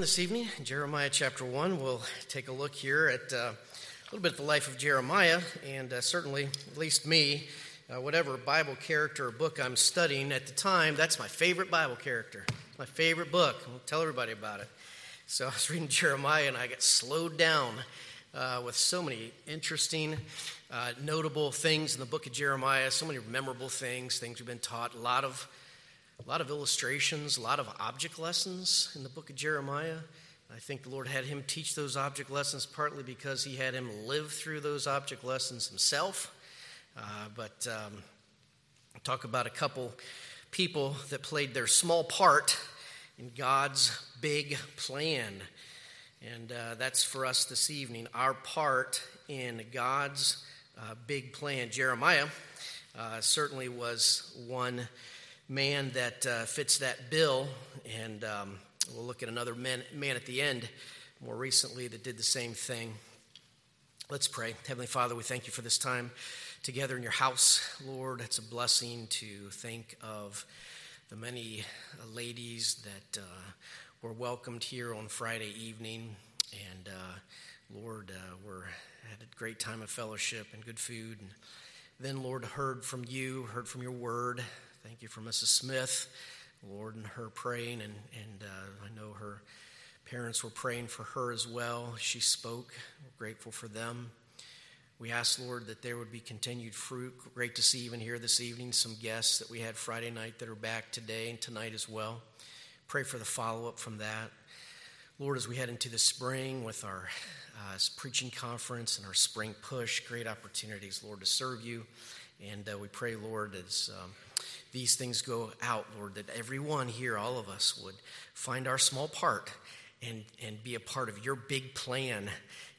This evening, Jeremiah chapter 1, we'll take a look here at uh, a little bit of the life of Jeremiah, and uh, certainly, at least me, uh, whatever Bible character or book I'm studying at the time, that's my favorite Bible character, my favorite book. I'll tell everybody about it. So I was reading Jeremiah, and I got slowed down uh, with so many interesting, uh, notable things in the book of Jeremiah, so many memorable things, things we've been taught, a lot of a lot of illustrations, a lot of object lessons in the book of Jeremiah. I think the Lord had him teach those object lessons partly because he had him live through those object lessons himself. Uh, but um, talk about a couple people that played their small part in God's big plan. And uh, that's for us this evening, our part in God's uh, big plan. Jeremiah uh, certainly was one man that uh, fits that bill. And um, we'll look at another man, man at the end more recently that did the same thing. Let's pray. Heavenly Father, we thank you for this time together in your house. Lord, it's a blessing to think of the many uh, ladies that uh, were welcomed here on Friday evening. And uh, Lord, uh, we're had a great time of fellowship and good food. And then, Lord, heard from you, heard from your word. Thank you for Mrs. Smith, Lord, and her praying, and, and uh, I know her parents were praying for her as well. She spoke. We're grateful for them. We ask, Lord, that there would be continued fruit. Great to see even here this evening some guests that we had Friday night that are back today and tonight as well. Pray for the follow up from that. Lord, as we head into the spring with our uh, preaching conference and our spring push, great opportunities, Lord, to serve you. And uh, we pray, Lord, as um, these things go out, Lord, that everyone here, all of us, would find our small part and, and be a part of your big plan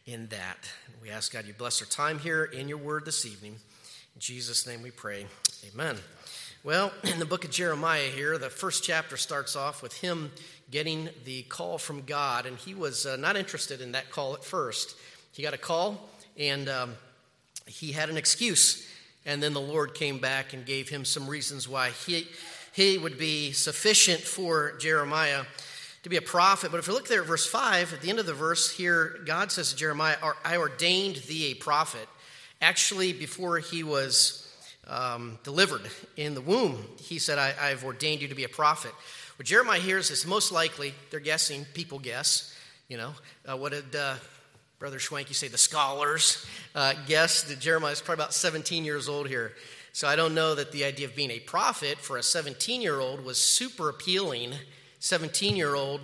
in that. We ask God you bless our time here in your word this evening. In Jesus' name we pray. Amen. Well, in the book of Jeremiah here, the first chapter starts off with him getting the call from God, and he was uh, not interested in that call at first. He got a call, and um, he had an excuse. And then the Lord came back and gave him some reasons why he, he would be sufficient for Jeremiah to be a prophet. But if you look there at verse 5, at the end of the verse here, God says to Jeremiah, I ordained thee a prophet. Actually, before he was um, delivered in the womb, he said, I, have ordained you to be a prophet. What Jeremiah hears is most likely, they're guessing, people guess, you know, uh, what did uh, Brother Schwank, you say the scholars uh, guess that Jeremiah is probably about 17 years old here. So I don't know that the idea of being a prophet for a 17 year old was super appealing. 17 year old,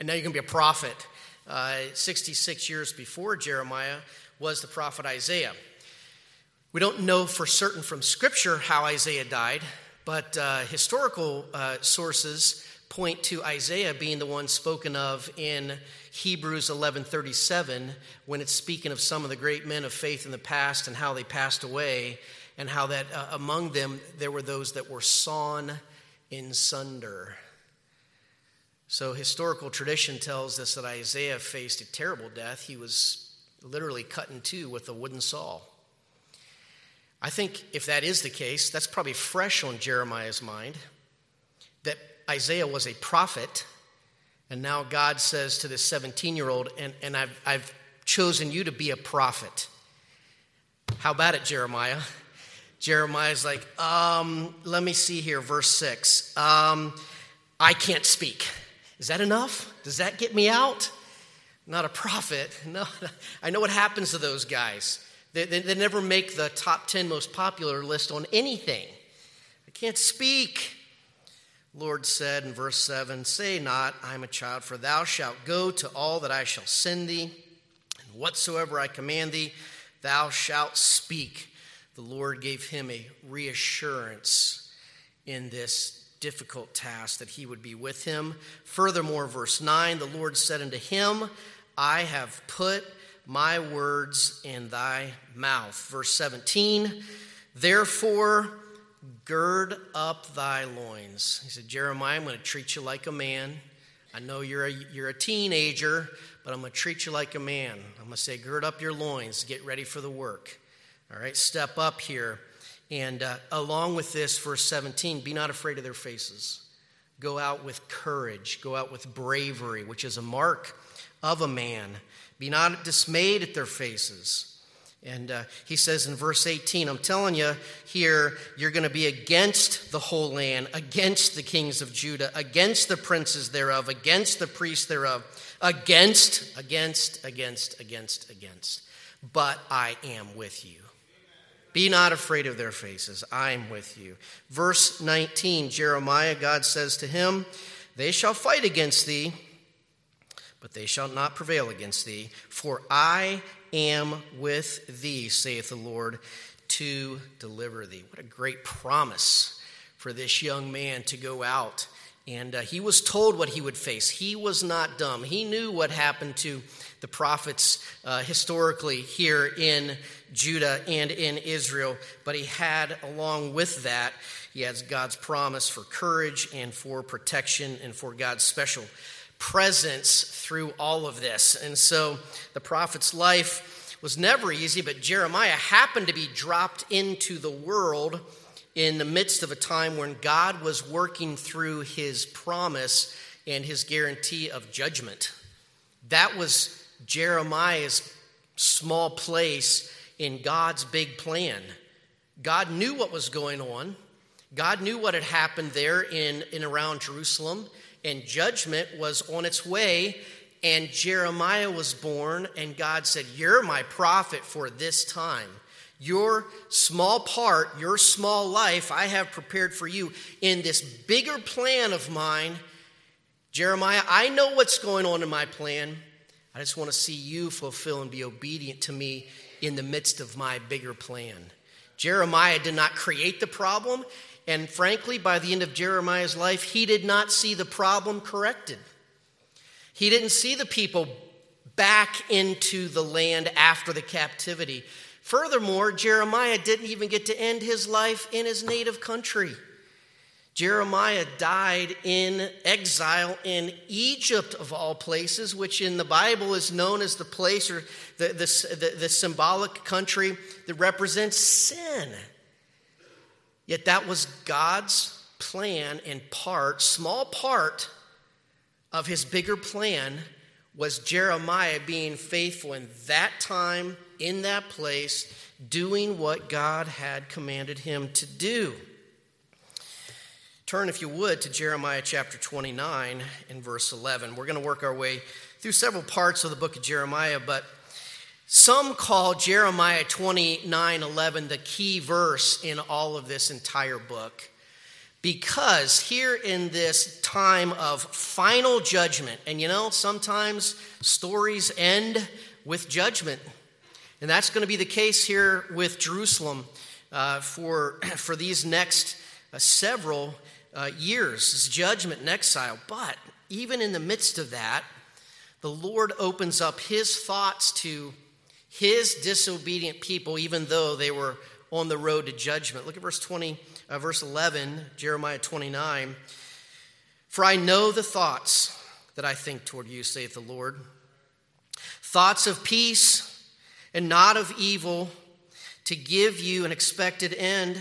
and now you're going to be a prophet. Uh, 66 years before Jeremiah was the prophet Isaiah. We don't know for certain from Scripture how Isaiah died, but uh, historical uh, sources point to Isaiah being the one spoken of in Hebrews 11:37 when it's speaking of some of the great men of faith in the past and how they passed away and how that uh, among them there were those that were sawn in sunder. So historical tradition tells us that Isaiah faced a terrible death. He was literally cut in two with a wooden saw. I think if that is the case, that's probably fresh on Jeremiah's mind that Isaiah was a prophet, and now God says to this 17 year old, and, and I've, I've chosen you to be a prophet. How about it, Jeremiah? Jeremiah's like, um, let me see here, verse 6. Um, I can't speak. Is that enough? Does that get me out? Not a prophet. No, I know what happens to those guys. They, they, they never make the top 10 most popular list on anything. I can't speak. Lord said in verse 7 Say not, I am a child, for thou shalt go to all that I shall send thee, and whatsoever I command thee, thou shalt speak. The Lord gave him a reassurance in this difficult task that he would be with him. Furthermore, verse 9 the Lord said unto him, I have put my words in thy mouth. Verse 17, therefore, Gird up thy loins. He said, Jeremiah, I'm going to treat you like a man. I know you're a, you're a teenager, but I'm going to treat you like a man. I'm going to say, gird up your loins, get ready for the work. All right, step up here. And uh, along with this, verse 17, be not afraid of their faces. Go out with courage, go out with bravery, which is a mark of a man. Be not dismayed at their faces. And uh, he says in verse 18, I'm telling you here, you're going to be against the whole land, against the kings of Judah, against the princes thereof, against the priests thereof, against, against, against, against, against. But I am with you. Be not afraid of their faces. I am with you. Verse 19, Jeremiah, God says to him, They shall fight against thee, but they shall not prevail against thee, for I am with thee, saith the Lord, to deliver thee. What a great promise for this young man to go out. And uh, he was told what he would face. He was not dumb. He knew what happened to the prophets uh, historically here in Judah and in Israel, but he had, along with that, he has God's promise for courage and for protection and for God's special presence through all of this. And so the prophet's life was never easy, but Jeremiah happened to be dropped into the world in the midst of a time when God was working through his promise and his guarantee of judgment. That was Jeremiah's small place in God's big plan. God knew what was going on. God knew what had happened there in and around Jerusalem and judgment was on its way. And Jeremiah was born, and God said, You're my prophet for this time. Your small part, your small life, I have prepared for you in this bigger plan of mine. Jeremiah, I know what's going on in my plan. I just want to see you fulfill and be obedient to me in the midst of my bigger plan. Jeremiah did not create the problem, and frankly, by the end of Jeremiah's life, he did not see the problem corrected. He didn't see the people back into the land after the captivity. Furthermore, Jeremiah didn't even get to end his life in his native country. Jeremiah died in exile in Egypt, of all places, which in the Bible is known as the place or the, the, the, the symbolic country that represents sin. Yet that was God's plan in part, small part of his bigger plan was Jeremiah being faithful in that time, in that place, doing what God had commanded him to do. Turn, if you would, to Jeremiah chapter 29 and verse 11. We're going to work our way through several parts of the book of Jeremiah, but some call Jeremiah 29 11 the key verse in all of this entire book. Because here in this time of final judgment, and you know, sometimes stories end with judgment. And that's going to be the case here with Jerusalem uh, for, for these next uh, several uh, years, this judgment and exile. But even in the midst of that, the Lord opens up his thoughts to his disobedient people, even though they were on the road to judgment. Look at verse 20, uh, verse 11, Jeremiah 29. For I know the thoughts that I think toward you, saith the Lord thoughts of peace and not of evil, to give you an expected end.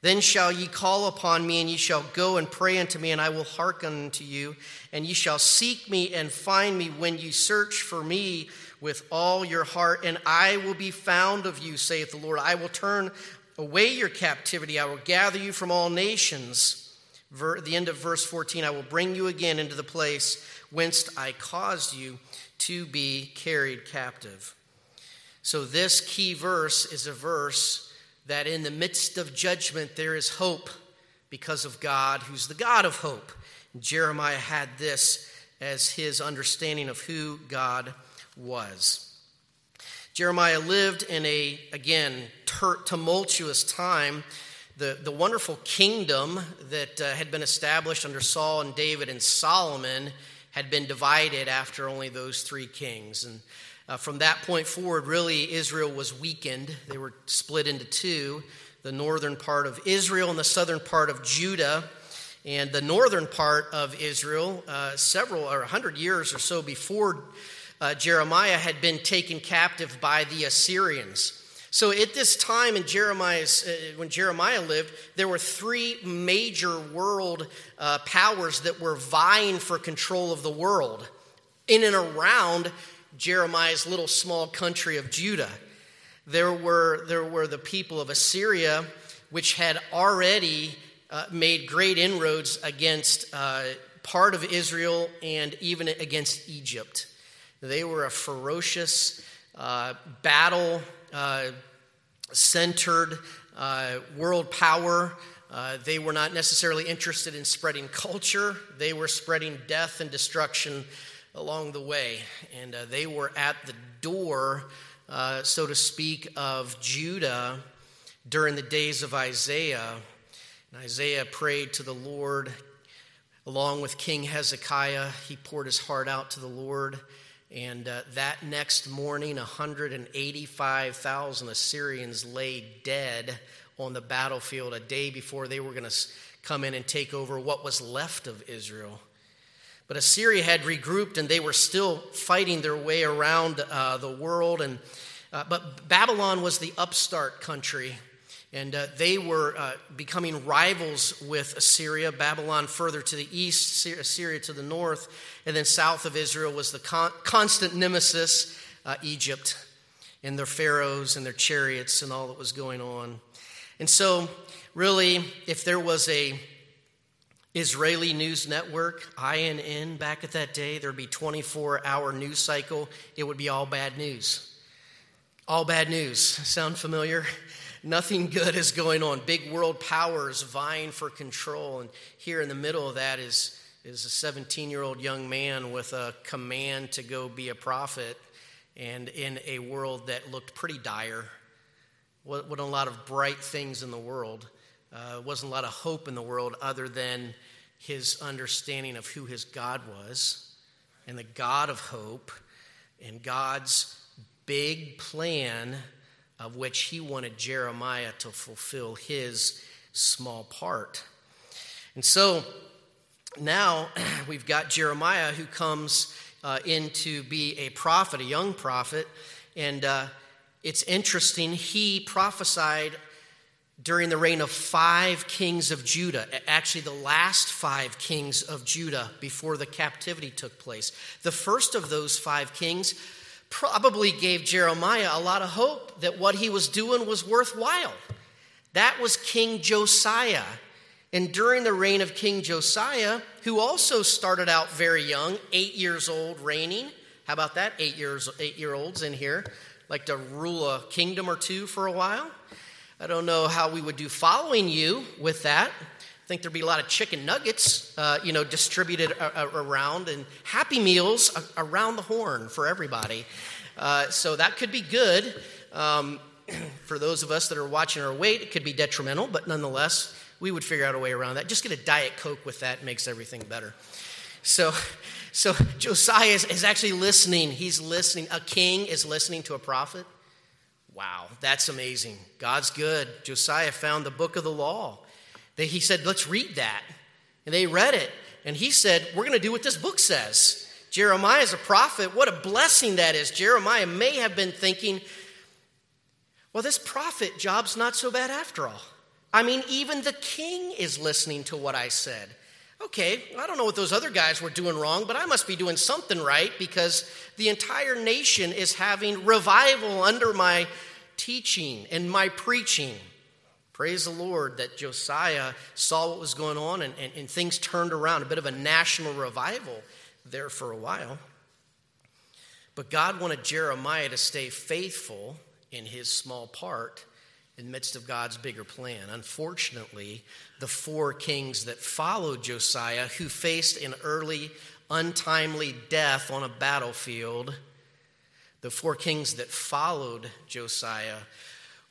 Then shall ye call upon me, and ye shall go and pray unto me, and I will hearken unto you. And ye shall seek me and find me when ye search for me with all your heart, and I will be found of you, saith the Lord. I will turn away your captivity, I will gather you from all nations. Ver, the end of verse 14 I will bring you again into the place whence I caused you to be carried captive. So, this key verse is a verse that in the midst of judgment there is hope because of God, who's the God of hope. Jeremiah had this as his understanding of who God was. Jeremiah lived in a, again, tumultuous time. The, the wonderful kingdom that uh, had been established under Saul and David and Solomon had been divided after only those three kings. And uh, from that point forward, really, Israel was weakened. They were split into two the northern part of Israel and the southern part of Judah. And the northern part of Israel, uh, several or a hundred years or so before uh, Jeremiah had been taken captive by the Assyrians. So at this time in Jeremiah's, uh, when Jeremiah lived, there were three major world uh, powers that were vying for control of the world in and around Jeremiah's little small country of Judah. There were, there were the people of Assyria, which had already uh, made great inroads against uh, part of Israel and even against Egypt. They were a ferocious, uh, battle uh, centered uh, world power. Uh, they were not necessarily interested in spreading culture, they were spreading death and destruction along the way. And uh, they were at the door, uh, so to speak, of Judah during the days of Isaiah. And Isaiah prayed to the Lord along with King Hezekiah. He poured his heart out to the Lord. And uh, that next morning, 185,000 Assyrians lay dead on the battlefield a day before they were going to come in and take over what was left of Israel. But Assyria had regrouped and they were still fighting their way around uh, the world. And, uh, but Babylon was the upstart country and uh, they were uh, becoming rivals with Assyria, Babylon further to the east, Assyria to the north, and then south of Israel was the con- constant nemesis, uh, Egypt, and their pharaohs and their chariots and all that was going on. And so, really, if there was a Israeli news network, INN, back at that day, there'd be 24 hour news cycle. It would be all bad news. All bad news. Sound familiar? Nothing good is going on. Big world powers vying for control. And here in the middle of that is, is a 17 year old young man with a command to go be a prophet and in a world that looked pretty dire. Wasn't a lot of bright things in the world. Uh, wasn't a lot of hope in the world other than his understanding of who his God was and the God of hope and God's big plan of which he wanted Jeremiah to fulfill his small part. And so now we've got Jeremiah who comes uh, in to be a prophet, a young prophet. And uh, it's interesting, he prophesied during the reign of five kings of Judah, actually, the last five kings of Judah before the captivity took place. The first of those five kings probably gave Jeremiah a lot of hope that what he was doing was worthwhile. That was King Josiah. And during the reign of King Josiah, who also started out very young, eight years old, reigning. How about that? Eight years, eight year olds in here, like to rule a kingdom or two for a while. I don't know how we would do following you with that. Think there'd be a lot of chicken nuggets, uh, you know, distributed a- a- around and happy meals a- around the horn for everybody. Uh, so that could be good. Um, for those of us that are watching our weight, it could be detrimental, but nonetheless, we would figure out a way around that. Just get a Diet Coke with that, makes everything better. So, so Josiah is, is actually listening. He's listening. A king is listening to a prophet. Wow, that's amazing. God's good. Josiah found the book of the law he said, Let's read that. And they read it. And he said, We're going to do what this book says. Jeremiah is a prophet. What a blessing that is. Jeremiah may have been thinking, Well, this prophet job's not so bad after all. I mean, even the king is listening to what I said. Okay, I don't know what those other guys were doing wrong, but I must be doing something right because the entire nation is having revival under my teaching and my preaching. Praise the Lord that Josiah saw what was going on and, and, and, things turned around, a bit of a national revival there for a while. But God wanted Jeremiah to stay faithful in his small part in the midst of God's bigger plan. Unfortunately, the four kings that followed Josiah, who faced an early, untimely death on a battlefield, the four kings that followed Josiah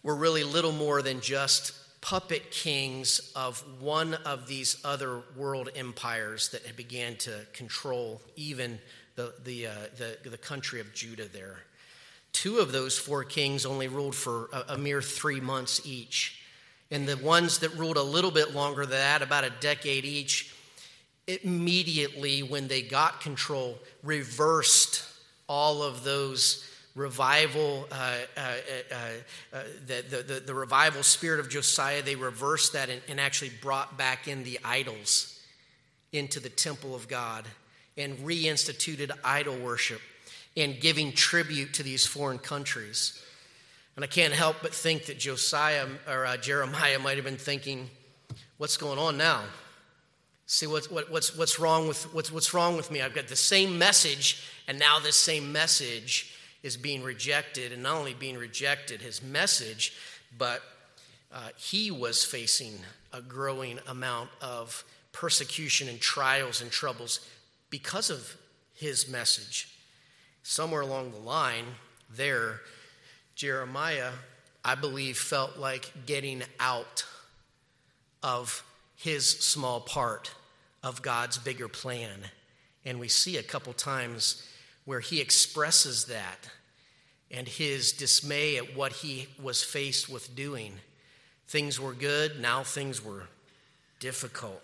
were really little more than just puppet kings of one of these other world empires that had began to control even the, the, uh, the, the, country of Judah there. Two of those four kings only ruled for a, a mere three months each. And the ones that ruled a little bit longer than that, about a decade each, immediately when they got control, reversed all of those revival, uh, uh, uh, the, the, the, revival spirit of Josiah, they reversed that and, and actually brought back in the idols into the temple of God and reinstituted idol worship and giving tribute to these foreign countries. And I can't help but think that Josiah or uh, Jeremiah might have been thinking, what's going on now? See what's, what, what's, what's, wrong with, what's, what's wrong with me? I've got the same message, and now this same message is being rejected, and not only being rejected, his message, but uh, he was facing a growing amount of persecution and trials and troubles because of his message. Somewhere along the line, there, Jeremiah, I believe, felt like getting out of his small part of God's bigger plan. And we see a couple times where he expresses that and his dismay at what he was faced with doing. Things were good, now things were difficult.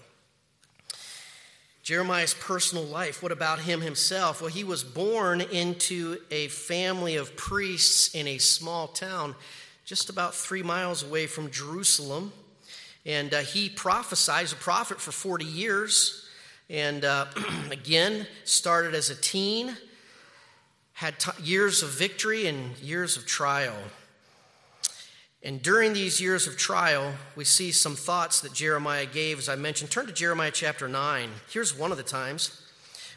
Jeremiah's personal life, what about him himself? Well, he was born into a family of priests in a small town just about three miles away from Jerusalem. And uh, he prophesied, a prophet for 40 years. And uh, again, started as a teen had t- years of victory and years of trial. And during these years of trial, we see some thoughts that Jeremiah gave, as I mentioned. Turn to Jeremiah chapter 9. Here's one of the times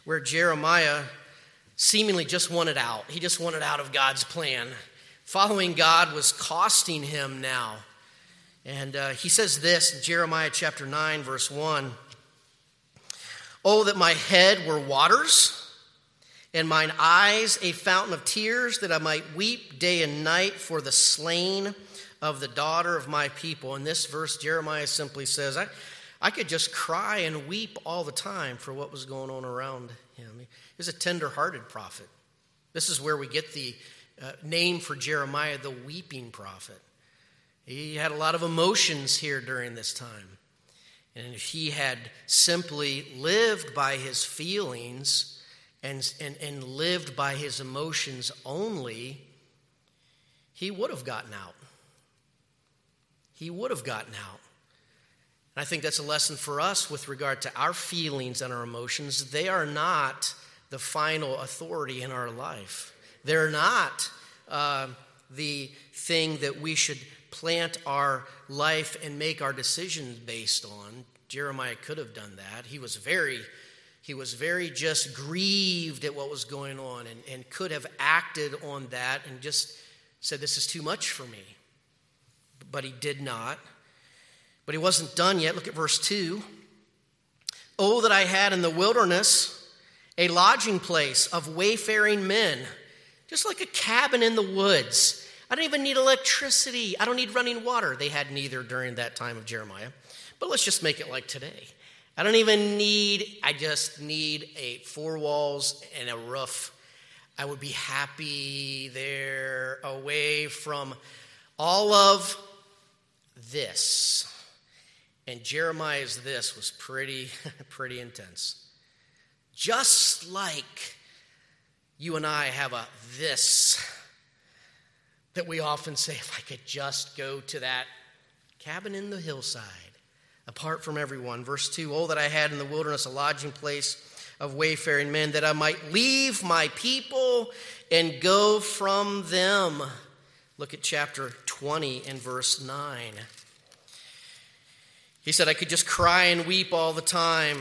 where Jeremiah seemingly just wanted out. He just wanted out of God's plan. Following God was costing him now. And uh, he says this in Jeremiah chapter 9, verse 1 Oh, that my head were waters and mine eyes a fountain of tears, that I might weep day and night for the slain of the daughter of my people. In this verse, Jeremiah simply says, I, I could just cry and weep all the time for what was going on around him. He was a tender hearted prophet. This is where we get the uh, name for Jeremiah, the weeping prophet. He had a lot of emotions here during this time. And if he had simply lived by his feelings, and, and, and lived by his emotions only, he would have gotten out. He would have gotten out. And I think that's a lesson for us with regard to our feelings and our emotions. They are not the final authority in our life, they're not uh, the thing that we should plant our life and make our decisions based on. Jeremiah could have done that. He was very he was very just grieved at what was going on and, and could have acted on that and just said, This is too much for me. But he did not. But he wasn't done yet. Look at verse 2. Oh, that I had in the wilderness a lodging place of wayfaring men, just like a cabin in the woods. I don't even need electricity. I don't need running water. They had neither during that time of Jeremiah. But let's just make it like today. I don't even need, I just need a four walls and a roof. I would be happy there away from all of this. And Jeremiah's this was pretty, pretty intense. Just like you and I have a this that we often say, if I could just go to that cabin in the hillside apart from everyone. Verse 2 Oh, that I had in the wilderness a lodging place of wayfaring men, that I might leave my people and go from them. Look at chapter 20 and verse 9. He said, I could just cry and weep all the time.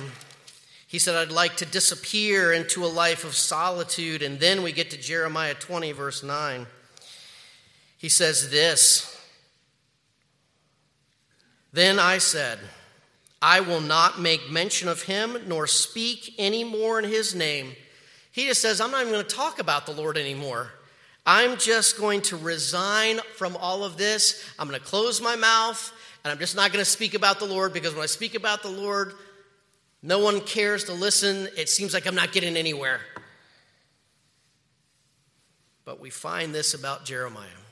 He said, I'd like to disappear into a life of solitude. And then we get to Jeremiah 20, verse 9. He says this Then I said, I will not make mention of him nor speak any more in his name. He just says, I'm not even going to talk about the Lord anymore. I'm just going to resign from all of this. I'm going to close my mouth and I'm just not going to speak about the Lord because when I speak about the Lord, no one cares to listen. It seems like I'm not getting anywhere. But we find this about Jeremiah.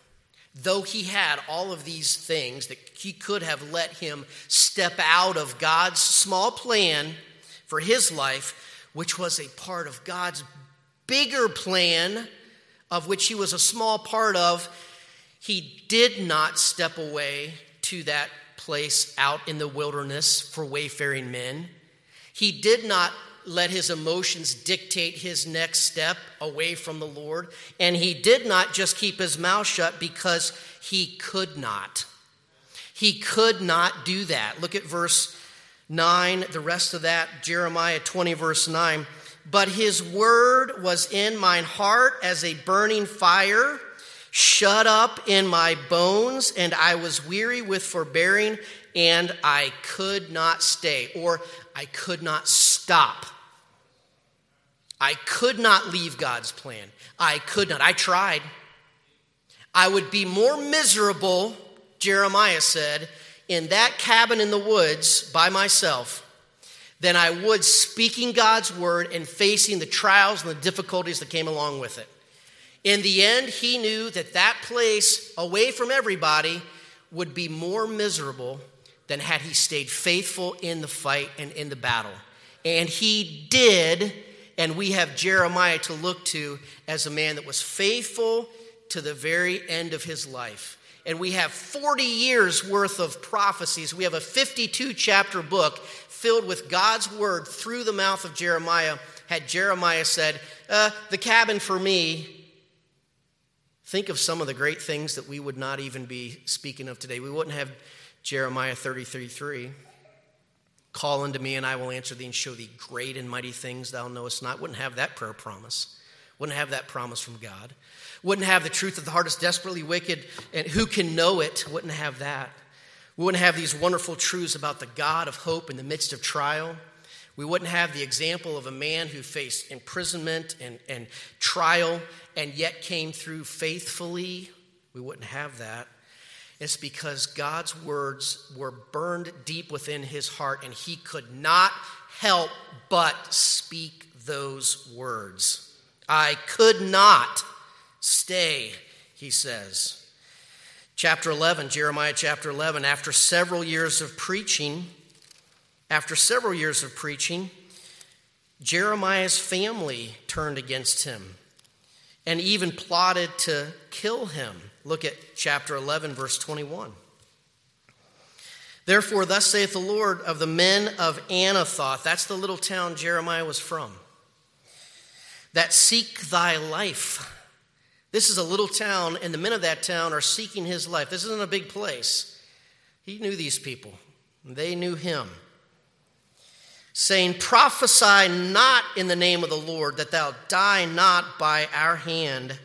Though he had all of these things that he could have let him step out of God's small plan for his life, which was a part of God's bigger plan of which he was a small part of, he did not step away to that place out in the wilderness for wayfaring men. He did not let his emotions dictate his next step away from the Lord. And he did not just keep his mouth shut because he could not. He could not do that. Look at verse 9, the rest of that, Jeremiah 20, verse 9. But his word was in mine heart as a burning fire, shut up in my bones, and I was weary with forbearing, and I could not stay, or I could not stop. I could not leave God's plan. I could not. I tried. I would be more miserable, Jeremiah said, in that cabin in the woods by myself than I would speaking God's word and facing the trials and the difficulties that came along with it. In the end, he knew that that place away from everybody would be more miserable than had he stayed faithful in the fight and in the battle. And he did and we have Jeremiah to look to as a man that was faithful to the very end of his life. And we have 40 years worth of prophecies. We have a 52 chapter book filled with God's word through the mouth of Jeremiah. Had Jeremiah said, uh, The cabin for me, think of some of the great things that we would not even be speaking of today. We wouldn't have Jeremiah 33 3. Call unto me, and I will answer thee and show thee great and mighty things thou knowest not. Wouldn't have that prayer promise. Wouldn't have that promise from God. Wouldn't have the truth of the heart is desperately wicked, and who can know it? Wouldn't have that. We wouldn't have these wonderful truths about the God of hope in the midst of trial. We wouldn't have the example of a man who faced imprisonment and, and trial and yet came through faithfully. We wouldn't have that. It's because God's words were burned deep within his heart, and he could not help but speak those words. I could not stay, he says. Chapter 11, Jeremiah chapter 11, after several years of preaching, after several years of preaching, Jeremiah's family turned against him and even plotted to kill him. Look at chapter 11, verse 21. Therefore, thus saith the Lord of the men of Anathoth, that's the little town Jeremiah was from, that seek thy life. This is a little town, and the men of that town are seeking his life. This isn't a big place. He knew these people, they knew him. Saying, Prophesy not in the name of the Lord, that thou die not by our hand.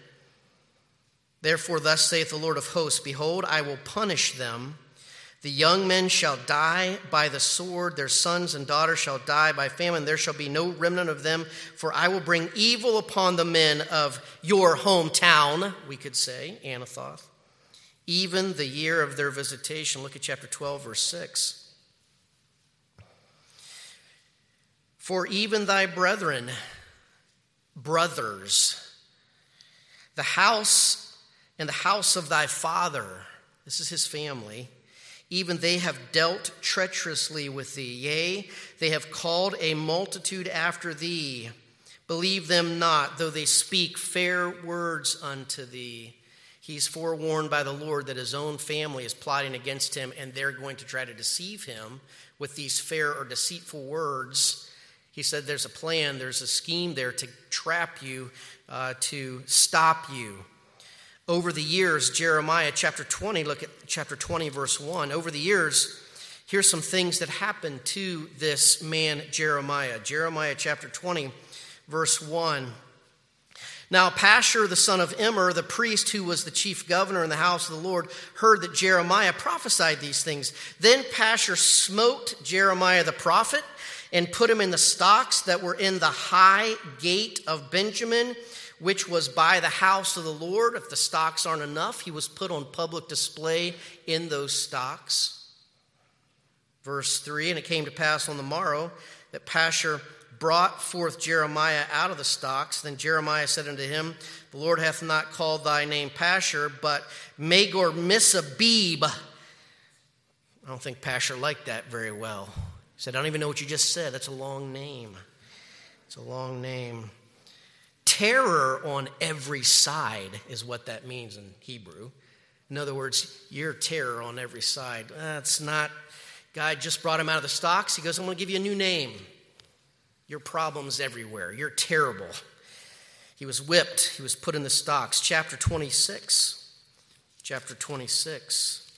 Therefore, thus saith the Lord of hosts Behold, I will punish them. The young men shall die by the sword, their sons and daughters shall die by famine. There shall be no remnant of them, for I will bring evil upon the men of your hometown, we could say, Anathoth, even the year of their visitation. Look at chapter 12, verse 6. For even thy brethren, brothers, the house and the house of thy father, this is his family, even they have dealt treacherously with thee. Yea, they have called a multitude after thee. Believe them not, though they speak fair words unto thee. He's forewarned by the Lord that his own family is plotting against him, and they're going to try to deceive him with these fair or deceitful words. He said there's a plan, there's a scheme there to trap you, uh, to stop you over the years, Jeremiah chapter 20, look at chapter 20, verse 1. Over the years, here's some things that happened to this man, Jeremiah. Jeremiah chapter 20, verse 1. Now, Pashur, the son of Immer, the priest who was the chief governor in the house of the Lord, heard that Jeremiah prophesied these things. Then Pashur smote Jeremiah the prophet and put him in the stocks that were in the high gate of Benjamin which was by the house of the Lord. If the stocks aren't enough, he was put on public display in those stocks. Verse 3 And it came to pass on the morrow that Pashur brought forth Jeremiah out of the stocks. Then Jeremiah said unto him, The Lord hath not called thy name Pashur, but Magor Missabib. I don't think Pashur liked that very well. He said, I don't even know what you just said. That's a long name. It's a long name terror on every side, is what that means in Hebrew. In other words, you're terror on every side. Uh, That's not, God just brought him out of the stocks. He goes, I'm going to give you a new name. Your problems everywhere. You're terrible. He was whipped, he was put in the stocks. Chapter 26. Chapter 26.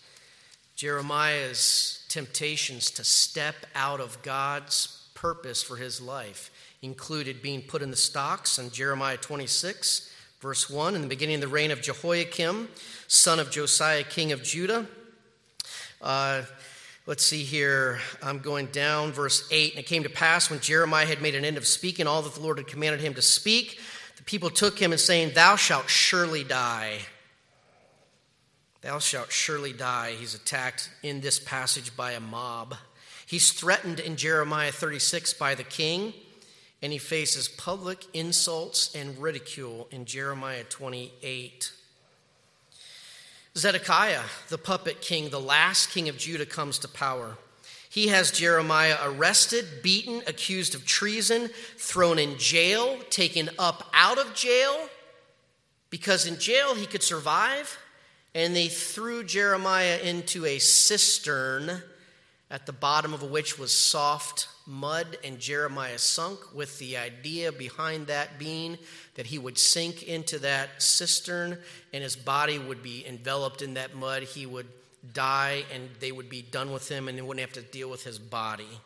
Jeremiah's temptations to step out of God's purpose for his life included being put in the stocks in Jeremiah 26, verse 1, in the beginning of the reign of Jehoiakim, son of Josiah, king of Judah. Uh, let's see here. I'm going down, verse 8. And it came to pass when Jeremiah had made an end of speaking all that the Lord had commanded him to speak, the people took him and saying, Thou shalt surely die. Thou shalt surely die. He's attacked in this passage by a mob. He's threatened in Jeremiah 36 by the king, and he faces public insults and ridicule in Jeremiah 28. Zedekiah, the puppet king, the last king of Judah, comes to power. He has Jeremiah arrested, beaten, accused of treason, thrown in jail, taken up out of jail, because in jail he could survive and they threw Jeremiah into a cistern, at the bottom of which was soft mud, and Jeremiah sunk with the idea behind that being that he would sink into that cistern and his body would be enveloped in that mud. He would die and they would be done with him and they wouldn't have to deal with his body.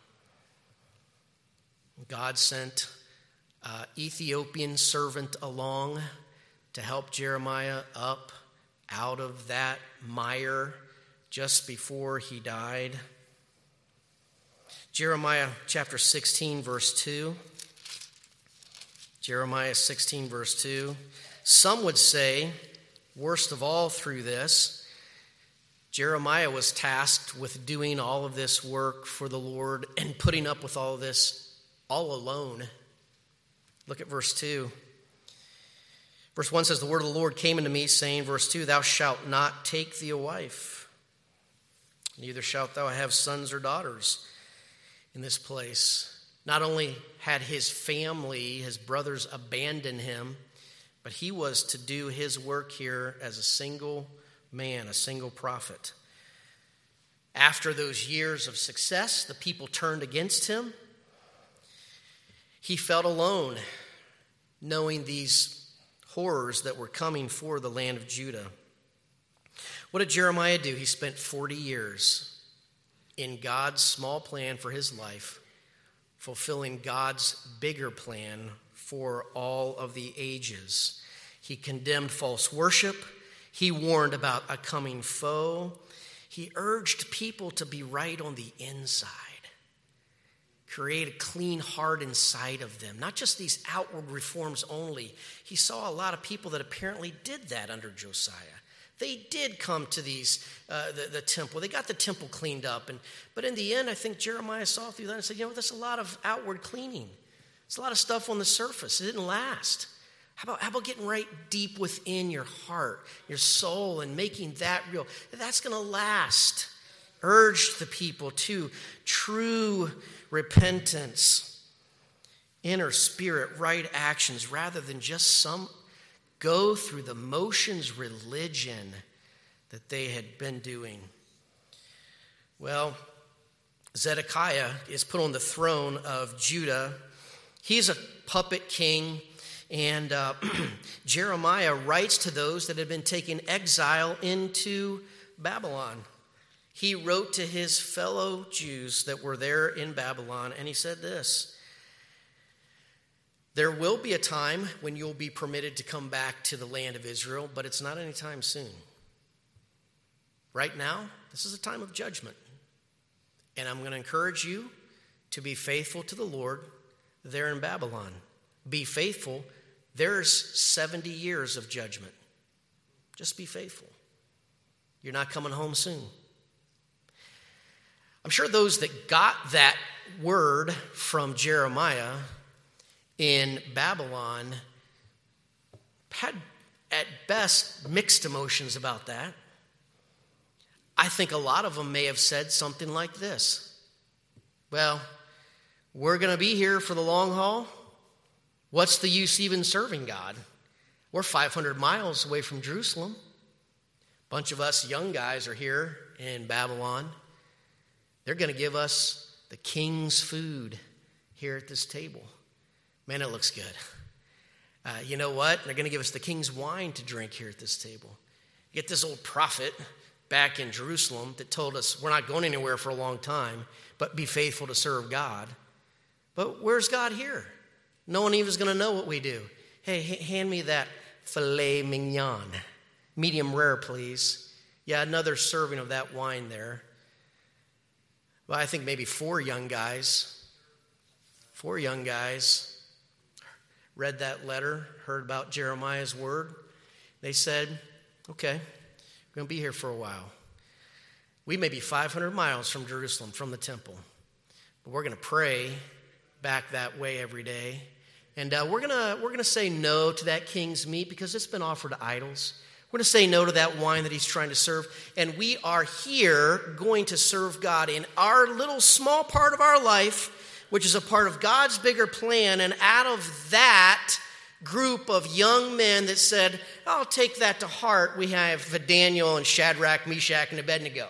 God sent an Ethiopian servant along to help Jeremiah up out of that mire just before he died. Jeremiah chapter 16, verse 2. Jeremiah 16, verse 2. Some would say, worst of all through this, Jeremiah was tasked with doing all of this work for the Lord and putting up with all this all alone. Look at verse 2. Verse 1 says, The word of the Lord came unto me, saying, Verse 2, Thou shalt not take thee a wife, neither shalt thou have sons or daughters in this place. Not only had his family, his brothers, abandoned him, but he was to do his work here as a single man, a single prophet. After those years of success, the people turned against him. He felt alone, knowing these horrors that were coming for the land of Judah. What did Jeremiah do? He spent 40 years in God's small plan for his life, fulfilling God's bigger plan for all of the ages. He condemned false worship. He warned about a coming foe. He urged people to be right on the inside create a clean heart inside of them, not just these outward reforms only. He saw a lot of people that apparently did that under Josiah. They did come to these uh, the, the, temple. They got the temple cleaned up, and but in the end, I think Jeremiah saw through that and said, "You know, that's a lot of outward cleaning. It's a lot of stuff on the surface. It didn't last. How about how about getting right deep within your heart, your soul, and making that real? That's going to last." Urged the people to true repentance, inner spirit, right actions, rather than just some go through the motions religion that they had been doing. Well, Zedekiah is put on the throne of Judah. He's a puppet king, and uh, Jeremiah writes to those that had been taken exile into Babylon he wrote to his fellow Jews that were there in Babylon, and he said this There will be a time when you'll be permitted to come back to the land of Israel, but it's not anytime soon. Right now, this is a time of judgment. And I'm going to encourage you to be faithful to the Lord there in Babylon. Be faithful. There's 70 years of judgment. Just be faithful. You're not coming home soon. I'm sure those that got that word from Jeremiah in Babylon had at best mixed emotions about that. I think a lot of them may have said something like this Well, we're going to be here for the long haul. What's the use even serving God? We're 500 miles away from Jerusalem. A bunch of us young guys are here in Babylon. They're going to give us the king's food here at this table. Man, it looks good. Uh, you know what? They're going to give us the king's wine to drink here at this table. Get this old prophet back in Jerusalem that told us we're not going anywhere for a long time, but be faithful to serve God. But where's God here? No one even is going to know what we do. Hey, hand me that filet mignon. Medium rare, please. Yeah, another serving of that wine there. Well, I think maybe four young guys, four young guys read that letter, heard about Jeremiah's word. They said, okay, we're going to be here for a while. We may be 500 miles from Jerusalem, from the temple, but we're going to pray back that way every day. And uh, we're going we're going to say no to that king's meat because it's been offered to idols. We're going to say no to that wine that he's trying to serve. And we are here going to serve God in our little small part of our life, which is a part of God's bigger plan. And out of that group of young men that said, I'll take that to heart, we have Daniel and Shadrach, Meshach, and Abednego.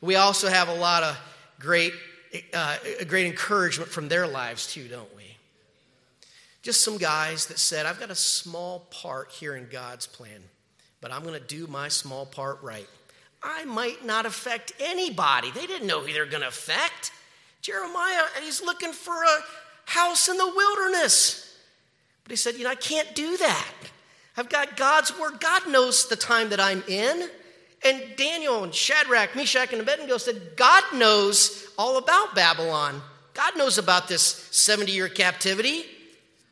We also have a lot of great, uh, great encouragement from their lives, too, don't we? Just some guys that said, I've got a small part here in God's plan but I'm going to do my small part right. I might not affect anybody. They didn't know who they're going to affect. Jeremiah, he's looking for a house in the wilderness. But he said, You know, I can't do that. I've got God's word. God knows the time that I'm in. And Daniel and Shadrach, Meshach, and Abednego said, God knows all about Babylon. God knows about this 70 year captivity.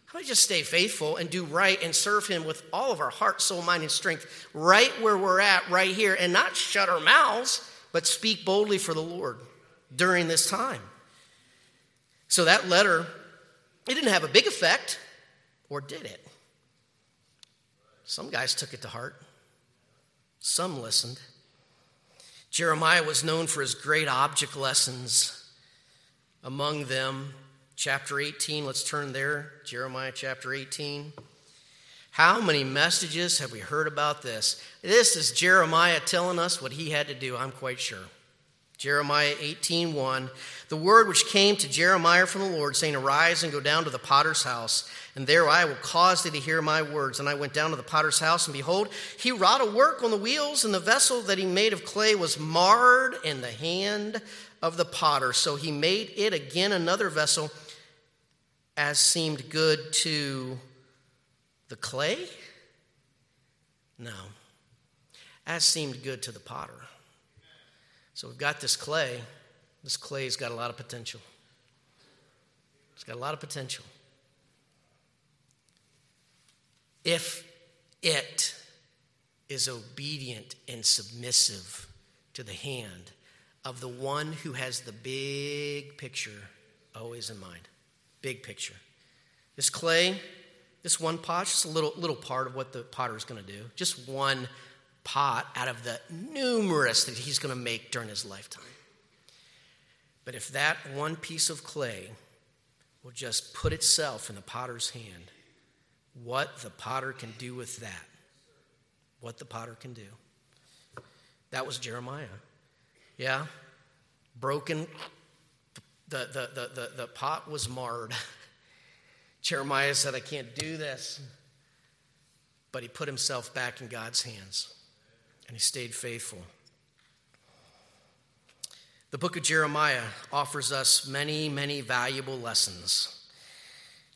How about just stay faithful and do right and serve Him with all of our heart, soul, mind, and strength, right where we're at, right here, and not shut our mouths, but speak boldly for the Lord during this time. So that letter, it didn't have a big effect, or did it? Some guys took it to heart, some listened. Jeremiah was known for his great object lessons. Among them, chapter 18. Let's turn there. Jeremiah chapter 18. How many messages have we heard about this? This is Jeremiah telling us what he had to do, I'm quite sure. Jeremiah 18:1 The word which came to Jeremiah from the Lord saying arise and go down to the potter's house and there I will cause thee to hear my words and I went down to the potter's house and behold he wrought a work on the wheels and the vessel that he made of clay was marred in the hand of the potter so he made it again another vessel as seemed good to the clay? No. As seemed good to the potter. So we've got this clay. This clay's got a lot of potential. It's got a lot of potential. If it is obedient and submissive to the hand of the one who has the big picture always in mind. Big picture. This clay, this one pot, just a little, little part of what the potter is going to do. Just one pot out of the numerous that he's going to make during his lifetime. But if that one piece of clay will just put itself in the potter's hand, what the potter can do with that, what the potter can do. That was Jeremiah. Yeah? Broken the, the, the, the, the pot was marred. Jeremiah said, I can't do this. But he put himself back in God's hands and he stayed faithful. The book of Jeremiah offers us many, many valuable lessons.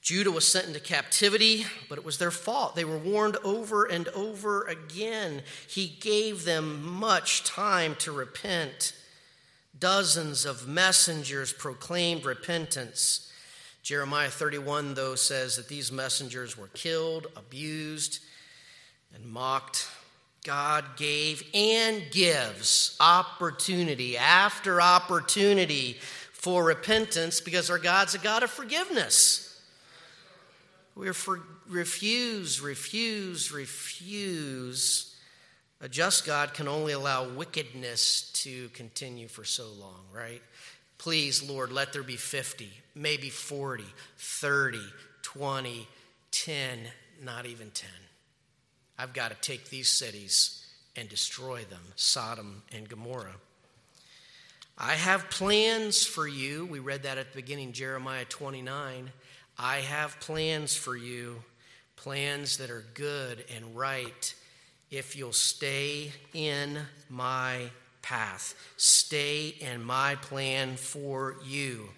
Judah was sent into captivity, but it was their fault. They were warned over and over again. He gave them much time to repent. Dozens of messengers proclaimed repentance. Jeremiah 31, though, says that these messengers were killed, abused, and mocked. God gave and gives opportunity after opportunity for repentance because our God's a God of forgiveness. We for, refuse, refuse, refuse a just God can only allow wickedness to continue for so long, right? Please, Lord, let there be 50, maybe 40, 30, 20, 10, not even 10. I've got to take these cities and destroy them Sodom and Gomorrah. I have plans for you. We read that at the beginning, Jeremiah 29. I have plans for you, plans that are good and right if you'll stay in my path, stay in my plan for you.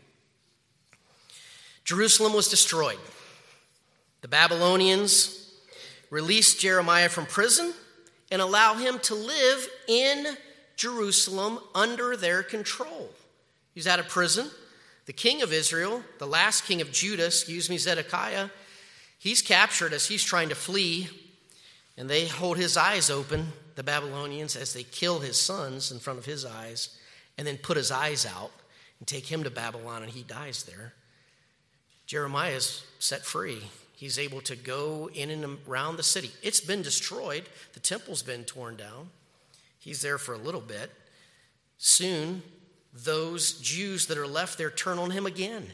Jerusalem was destroyed. The Babylonians released Jeremiah from prison and allow him to live in Jerusalem under their control. He's out of prison. The king of Israel, the last king of Judah, excuse me, Zedekiah, he's captured as he's trying to flee, and they hold his eyes open, the Babylonians, as they kill his sons in front of his eyes, and then put his eyes out and take him to Babylon, and he dies there. Jeremiah is set free. He's able to go in and around the city. It's been destroyed, the temple's been torn down. He's there for a little bit. Soon, those Jews that are left there turn on him again.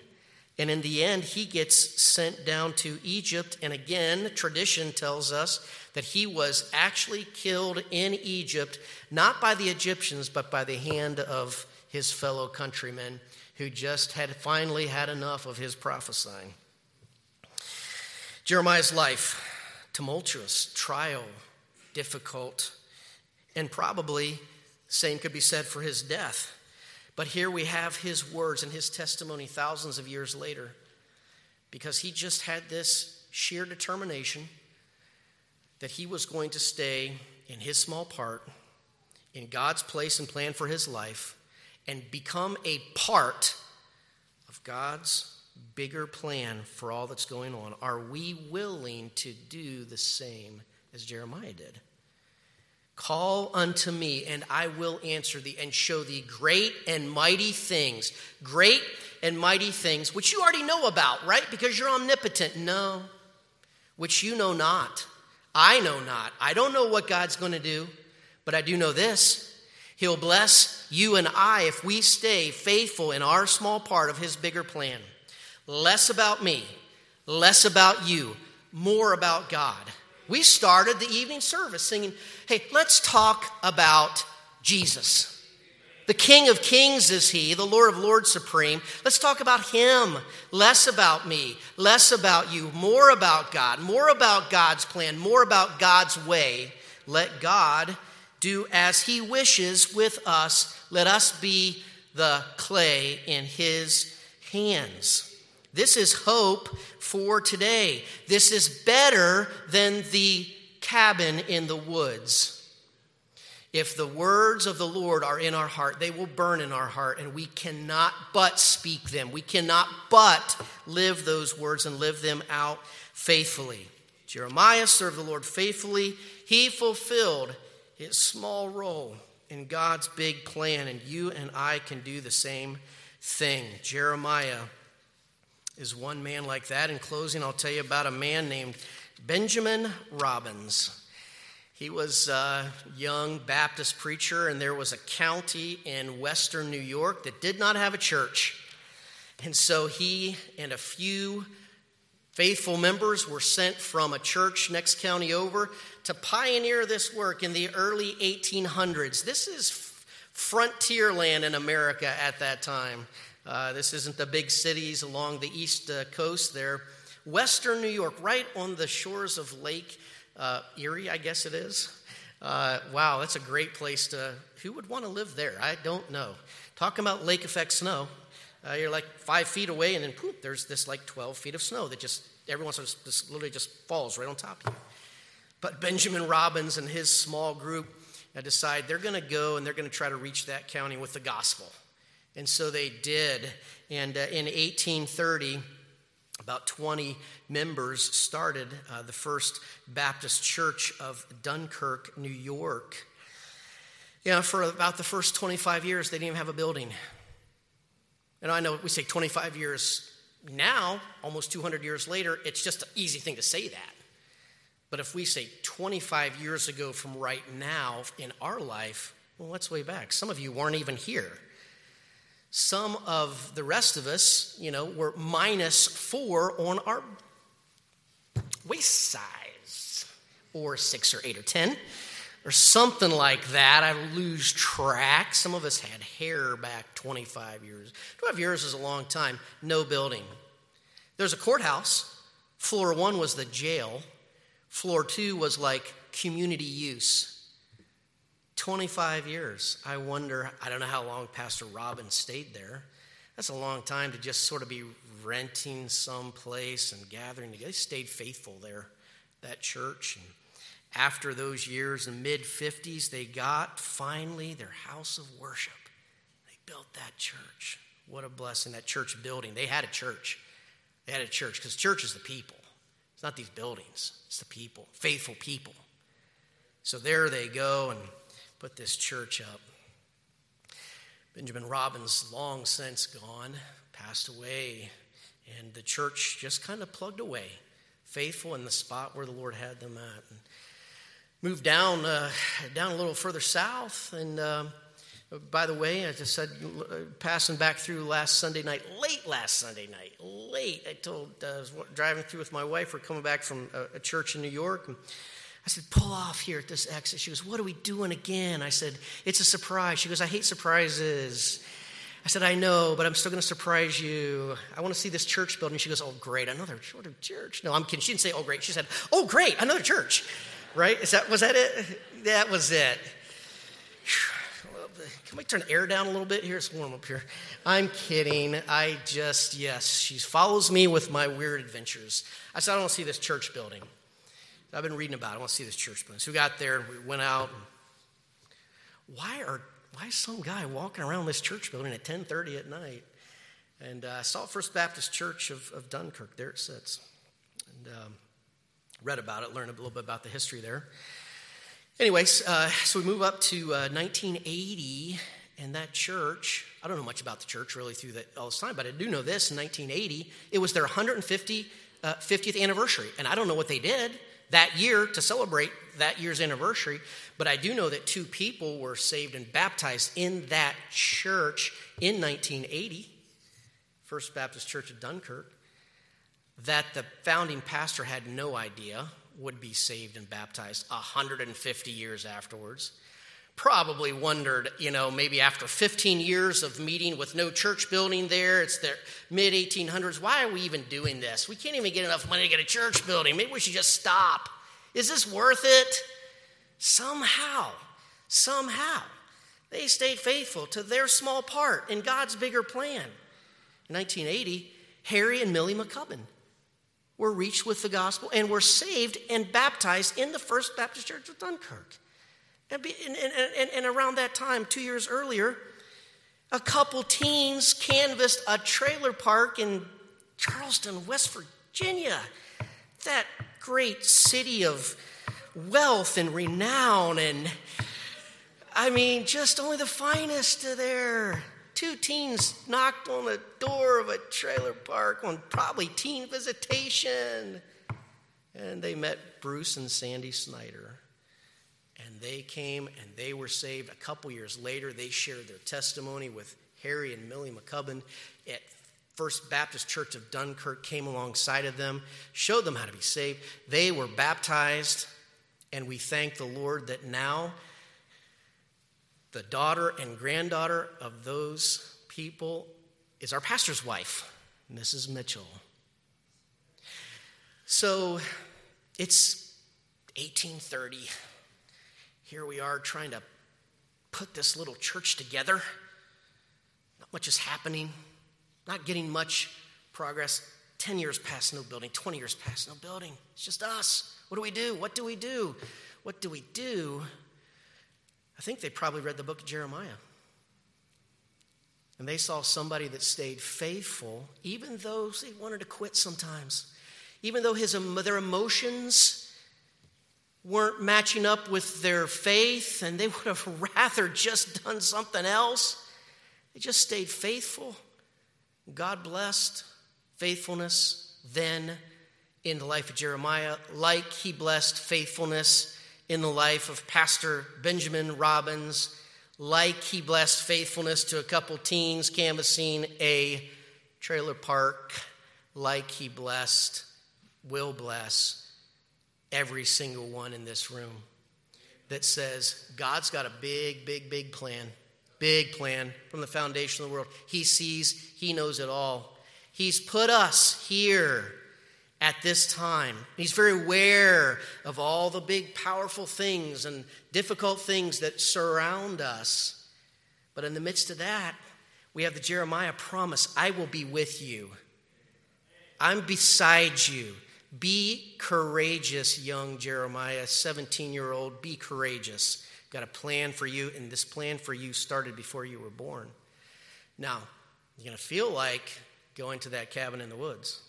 And in the end, he gets sent down to Egypt. And again, tradition tells us that he was actually killed in Egypt, not by the Egyptians, but by the hand of his fellow countrymen who just had finally had enough of his prophesying. Jeremiah's life, tumultuous, trial, difficult, and probably same could be said for his death. But here we have his words and his testimony thousands of years later because he just had this sheer determination that he was going to stay in his small part, in God's place and plan for his life, and become a part of God's bigger plan for all that's going on. Are we willing to do the same as Jeremiah did? Call unto me, and I will answer thee and show thee great and mighty things. Great and mighty things, which you already know about, right? Because you're omnipotent. No, which you know not. I know not. I don't know what God's going to do, but I do know this He'll bless you and I if we stay faithful in our small part of His bigger plan. Less about me, less about you, more about God. We started the evening service singing, hey, let's talk about Jesus. The King of Kings is He, the Lord of Lords supreme. Let's talk about Him. Less about me, less about you, more about God, more about God's plan, more about God's way. Let God do as he wishes with us. Let us be the clay in his hands. This is hope for today. This is better than the cabin in the woods. If the words of the Lord are in our heart, they will burn in our heart, and we cannot but speak them. We cannot but live those words and live them out faithfully. Jeremiah served the Lord faithfully. He fulfilled his small role in God's big plan, and you and I can do the same thing. Jeremiah is one man like that. In closing, I'll tell you about a man named Benjamin Robbins. He was a young Baptist preacher, and there was a county in western New York that did not have a church. And so he and a few Faithful members were sent from a church next county over to pioneer this work in the early 1800s. This is frontier land in America at that time. Uh, this isn't the big cities along the east uh, coast there. Western New York, right on the shores of Lake uh, Erie, I guess it is. Uh, wow, that's a great place to. Who would want to live there? I don't know. Talking about lake effect snow. Uh, you're like five feet away, and then poof, there's this like 12 feet of snow that just every once in a while just literally just falls right on top of you. But Benjamin Robbins and his small group decide they're going to go and they're going to try to reach that county with the gospel. And so they did. And uh, in 1830, about 20 members started uh, the first Baptist church of Dunkirk, New York. You know, for about the first 25 years, they didn't even have a building. And I know we say 25 years now, almost 200 years later, it's just an easy thing to say that. But if we say 25 years ago from right now in our life, well, let's way back. Some of you weren't even here. Some of the rest of us, you know, were minus four on our waist size, or six or eight or 10, or something like that. I lose track. Some of us had hair back 25 years. 12 years is a long time. No building. There's a courthouse. Floor one was the jail, floor two was like community use. 25 years. I wonder, I don't know how long Pastor Robin stayed there. That's a long time to just sort of be renting some place and gathering together. They stayed faithful there, that church. And after those years, in mid 50s, they got finally their house of worship. They built that church. What a blessing, that church building. They had a church. They had a church because church is the people. It's not these buildings, it's the people, faithful people. So there they go and put this church up. Benjamin Robbins, long since gone, passed away, and the church just kind of plugged away, faithful in the spot where the Lord had them at. And moved down, uh, down a little further south, and uh, by the way, I just said, passing back through last Sunday night, late last Sunday night, late. I told, uh, I was driving through with my wife. We're coming back from a, a church in New York. And I said, pull off here at this exit. She goes, what are we doing again? I said, it's a surprise. She goes, I hate surprises. I said, I know, but I'm still going to surprise you. I want to see this church building. She goes, Oh, great, another church. No, I'm kidding. She didn't say, Oh, great. She said, Oh, great, another church. Right? Is that, was that it? That was it. Can we turn the air down a little bit here? It's warm up here. I'm kidding. I just, yes, she follows me with my weird adventures. I said, I don't see this church building. I've been reading about it. I want to see this church building. So we got there and we went out. why are why is some guy walking around this church building at 10:30 at night? And uh, I saw First Baptist Church of, of Dunkirk. There it sits. And um, read about it, learned a little bit about the history there. Anyways, uh, so we move up to uh, 1980, and that church, I don't know much about the church really through that all this time, but I do know this in 1980, it was their 150, 50th uh, anniversary. And I don't know what they did that year to celebrate that year's anniversary, but I do know that two people were saved and baptized in that church in 1980, First Baptist Church of Dunkirk, that the founding pastor had no idea would be saved and baptized 150 years afterwards. Probably wondered, you know, maybe after 15 years of meeting with no church building there, it's the mid 1800s, why are we even doing this? We can't even get enough money to get a church building. Maybe we should just stop. Is this worth it? Somehow, somehow, they stayed faithful to their small part in God's bigger plan. In 1980, Harry and Millie McCubbin were reached with the gospel and were saved and baptized in the First Baptist Church of Dunkirk. And, and, and, and around that time, two years earlier, a couple teens canvassed a trailer park in Charleston, West Virginia, that great city of wealth and renown. And I mean, just only the finest of there. Two teens knocked on the door of a trailer park on probably teen visitation. And they met Bruce and Sandy Snyder. They came and they were saved. A couple years later, they shared their testimony with Harry and Millie McCubbin at First Baptist Church of Dunkirk, came alongside of them, showed them how to be saved. They were baptized, and we thank the Lord that now the daughter and granddaughter of those people is our pastor's wife, Mrs. Mitchell. So it's 1830. Here we are trying to put this little church together. Not much is happening, not getting much progress. 10 years past, no building. 20 years past, no building. It's just us. What do we do? What do we do? What do we do? I think they probably read the book of Jeremiah. And they saw somebody that stayed faithful, even though they wanted to quit sometimes, even though his, their emotions weren't matching up with their faith and they would have rather just done something else. They just stayed faithful. God blessed faithfulness then in the life of Jeremiah, like he blessed faithfulness in the life of Pastor Benjamin Robbins, like he blessed faithfulness to a couple teens canvassing a trailer park, like he blessed, will bless every single one in this room that says God's got a big, big, big plan, big plan from the foundation of the world. He sees, He knows it all. He's put us here at this time. He's very aware of all the big, powerful things and difficult things that surround us. But in the midst of that, we have the Jeremiah promise I will be with you. I'm beside you. Be courageous, young Jeremiah, 17 year old. Be courageous. Got a plan for you, and this plan for you started before you were born. Now, you're going to feel like going to that cabin in the woods.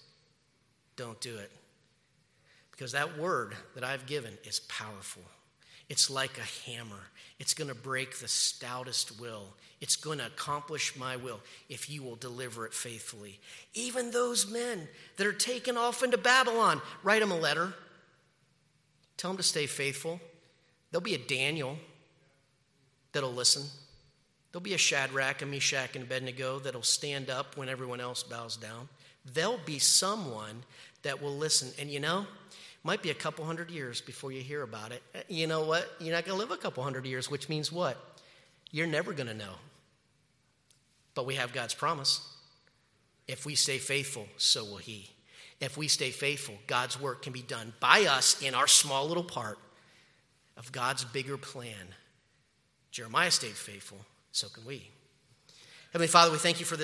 Don't do it. Because that word that I've given is powerful. It's like a hammer. It's going to break the stoutest will. It's going to accomplish my will if you will deliver it faithfully. Even those men that are taken off into Babylon, write them a letter. Tell them to stay faithful. There'll be a Daniel that'll listen. There'll be a Shadrach, a Meshach, and Abednego that'll stand up when everyone else bows down. There'll be someone that will listen. And you know, might be a couple hundred years before you hear about it. Uh, you know what? You're not going to live a couple hundred years, which means what? You're never going to know. But we have God's promise. If we stay faithful, so will He. If we stay faithful, God's work can be done by us in our small little part of God's bigger plan. Jeremiah stayed faithful, so can we. Heavenly Father, we thank you for this.